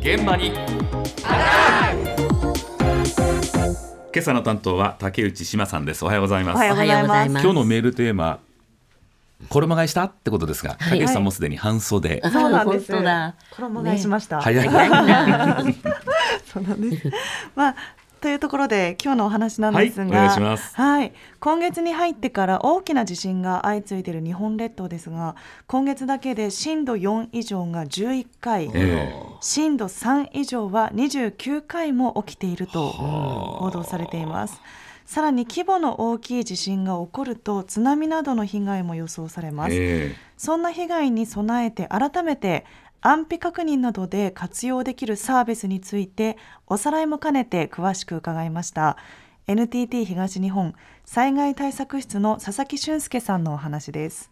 現場に。今朝の担当は竹内志麻さんです。おはようございます。おはようございます。今日のメールテーマ衣替えしたってことですが、はい。竹内さんもすでに半袖、そうなんです。本当だ。衣替えしました。早い そうなんです。まあ。というところで今日のお話なんですが、はいお願いします。はい。今月に入ってから大きな地震が相次いでいる日本列島ですが今月だけで震度4以上が11回、え震度3以上は29回も起きていると報道されています。さらに規模の大きい地震が起こると津波などの被害も予想されます、えそんな被害に備えて改めて安否確認などで活用できるサービスについておさらいも兼ねて詳しく伺いました。NTT 東日本災害対策室の佐々木俊介さんのお話です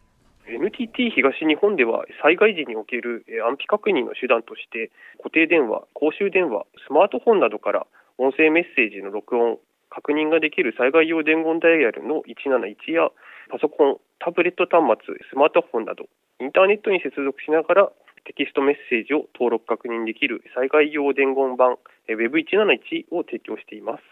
NTT 東日本では災害時における安否確認の手段として固定電話、公衆電話、スマートフォンなどから音声メッセージの録音、確認ができる災害用伝言ダイヤルの171やパソコン、タブレット端末、スマートフォンなどインターネットに接続しながらテキストメッセージを登録確認できる災害用伝言版 Web171 を提供しています。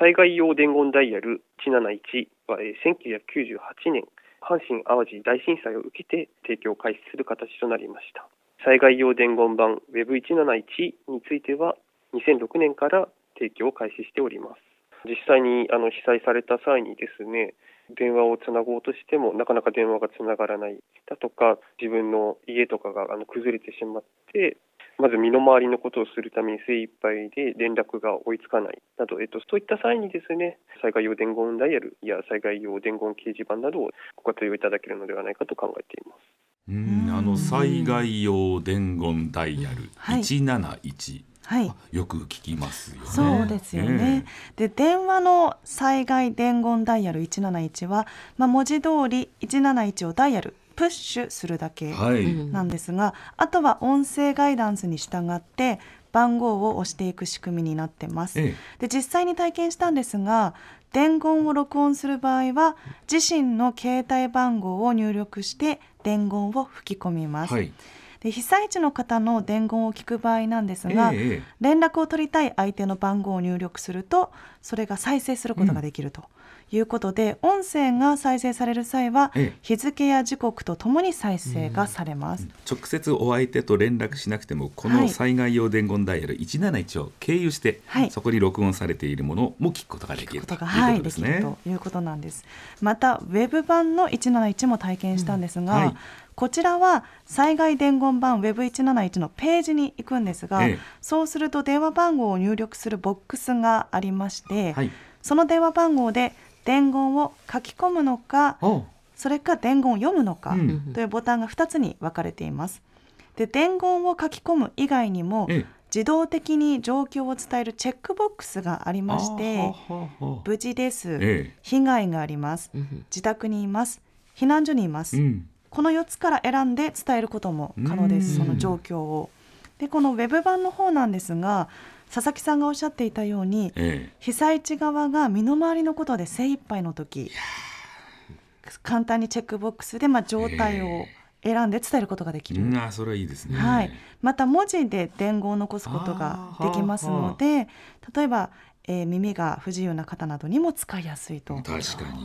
災害用伝言ダイヤル171は1998年阪神・淡路大震災を受けて提供を開始する形となりました。災害用伝言版 Web171 については2006年から提供を開始しております。実際にあの被災された際にですね電話をつなごうとしてもなかなか電話がつながらない。だとか自分の家とかがあの崩れてしまってまず身の回りのことをするために精一杯で連絡が追いつかない。など、えっと、そういった際にですね災害用伝言ダイヤルや災害用伝言掲示板などをご活用いただけるのではないかと考えています。うんあの災害用伝言ダイヤルはい。171、はい。あよく聞きますよね。そうですよね。で電話の災害伝言ダイヤル171は、まあ、文字通り171をダイヤルプッシュするだけええはい、なんですが、あとは音声ガイダンスに従って番号を押していく仕組みになってます。え。で実際に体験したんですが伝言を録音する場合は自身の携帯番号を入力して伝言を吹き込みます。はい。で被災地の方の伝言を聞く場合なんですが、ええええ。連絡を取りたい相手の番号を入力するとそれが再生することができるということで、音声が再生される際は、ええ。日付や時刻とともに再生がされます。直接お相手と連絡しなくてもこのはい。災害用伝言ダイヤル171を経由して、はい。そこに録音されているものも聞くことができるということなんです。またウェブ版の171も体験したんですが、うんはい。こちらは災害伝言版 Web171 のページに行くんですが、ええ。そうすると電話番号を入力するボックスがありまして、はい。その電話番号で伝言を書き込むのかおそれか伝言を読むのかうん。というボタンが2つに分かれています。で伝言を書き込む以外にもええ。自動的に状況を伝えるチェックボックスがありまして無事です、ええ。被害があります。自宅にいます。避難所にいます、うん。この4つから選んで伝えることも可能です。うん。その状況を。でこのウェブ版の方なんですが佐々木さんがおっしゃっていたようにええ。被災地側が身の回りのことで精一杯の時簡単にチェックボックスでまあ状態を選んで伝えることができる、うんあそれはいいですね。はい、また文字で伝言を残すことができますので例えば、えー耳が不自由な方などにも使いやすいと。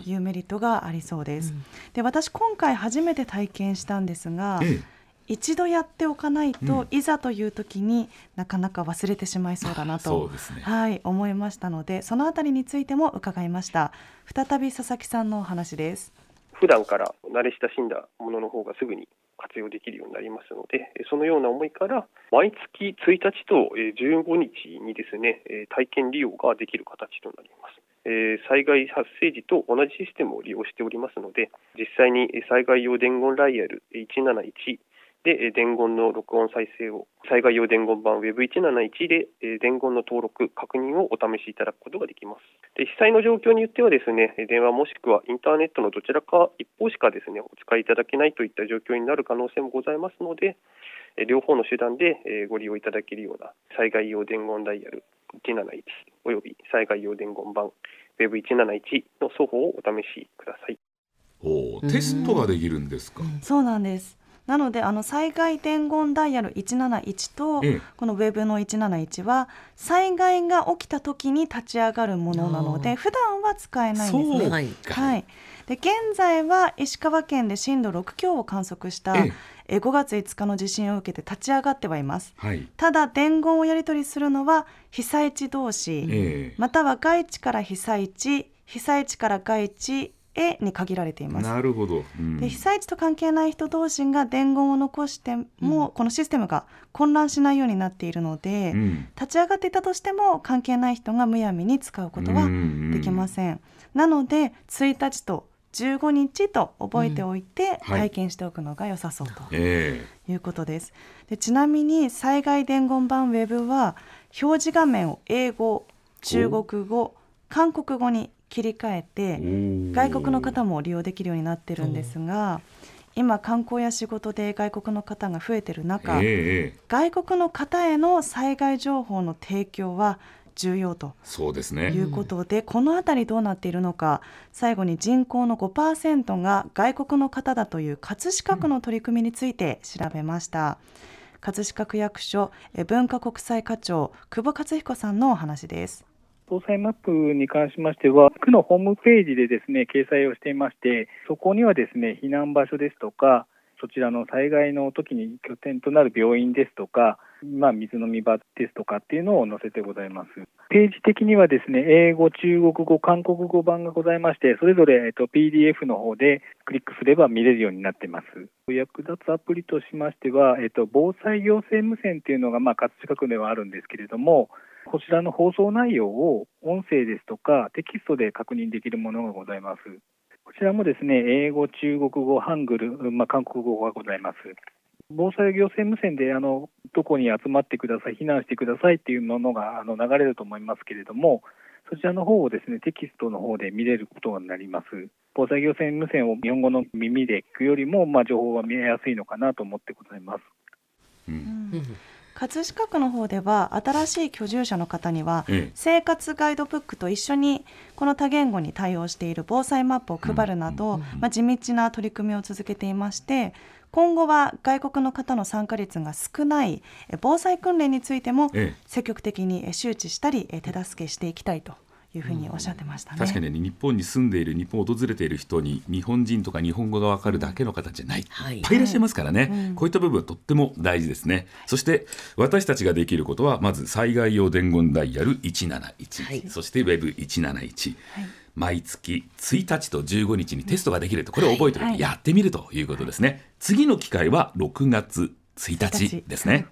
いうメリットがありそうです。で私今回初めて体験したんですが、え一度やっておかないと、うんいざという時になかなか忘れてしまいそうだなとね。はい思いましたのでそのあたりについても伺いました再び佐々木さんのお話です普段から慣れ親しんだものの方がすぐに活用できるようになりますので、えそのような思いから、毎月1日とえー15日にですね、えー体験利用ができる形となります。えー災害発生時と同じシステムを利用しておりますので、実際にえー災害用伝言ダイヤルえー171でえー伝言の録音再生を、災害用伝言版 Web171 でえー伝言の登録、確認をお試しいただくことができます。で被災の状況によってはですね、えー電話もしくはインターネットのどちらか一方しかですね、お使いいただけないといった状況になる可能性もございますので、えー両方の手段でえーご利用いただけるような災害用伝言ダイヤル171および災害用伝言版 Web171 の双方をお試しください。おーテストができるんですか？そうなんですなのであの災害伝言ダイヤル171と、ええ。このウェブの171は災害が起きた時に立ち上がるものなので普段は使えないんですね。はい。で現在は石川県で震度6強を観測した、ええ。え5月5日の地震を受けて立ち上がってはいます。はい。ただ伝言をやり取りするのは被災地同士、ええ。または外地から被災地被災地から外地へに限られています。なるほど、うん。で被災地と関係ない人同士が伝言を残しても、このシステムが混乱しないようになっているので、うん。立ち上がっていたとしても関係ない人がむやみに使うことはできません。なので1日と15日と覚えておいてはい。体験しておくのが良さそうとえ。いうことです。でちなみに災害伝言版ウェブは表示画面を英語、中国語、韓国語に切り替えてえ外国の方も利用できるようになってるんですが今観光や仕事で外国の方が増えてる中、外国の方への災害情報の提供は重要とそうですね。いうことで、この辺りどうなっているのか最後に人口の5%が外国の方だという葛飾区の取り組みについて調べました、葛飾区役所え文化国際課長久保克彦さんのお話です防災マップに関しましては、区のホームページでですね、掲載をしていまして、そこにはですね、避難場所ですとか、そちらの災害の時に拠点となる病院ですとか、まあ、水飲み場ですとかっていうのを載せてございます。ページ的にはですね、英語、中国語、韓国語版がございまして、それぞれ、えっと、PDF の方でクリックすれば見れるようになっています。役立つアプリとしましては、えっと、防災行政無線っていうのが、まあ、葛飾区ではあるんですけれども、こちらの放送内容を音声ですとかテキストで確認できるものがございます。こちらもですね、英語、中国語、ハングル、まあ、韓国語がございます。防災行政無線であのどこに集まってください、避難してくださいっていうものがあの流れると思いますけれども、そちらの方をですねテキストの方で見れることになります。防災行政無線を日本語の耳で聞くよりも、まあ、情報は見えやすいのかなと思ってございます。うんうん葛飾区の方では新しい居住者の方にはええ。生活ガイドブックと一緒にこの多言語に対応している防災マップを配るなど、まあ、地道な取り組みを続けていまして今後は外国の方の参加率が少ないえ防災訓練についてもええ。積極的にえ周知したりえ手助けしていきたいというふうにおっしゃってましたね。確かにね日本に住んでいる日本を訪れている人に日本人とか日本語がわかるだけの方じゃない、はい。いっぱいいらっしゃいますからね、うん。こういった部分とっても大事ですね。そして私たちができることはまず災害用伝言ダイヤル171、はい。そして Web171、はい。毎月1日と15日にテストができると。これを覚えておい。てやってみるということですね、次の機会は6月1日ですね、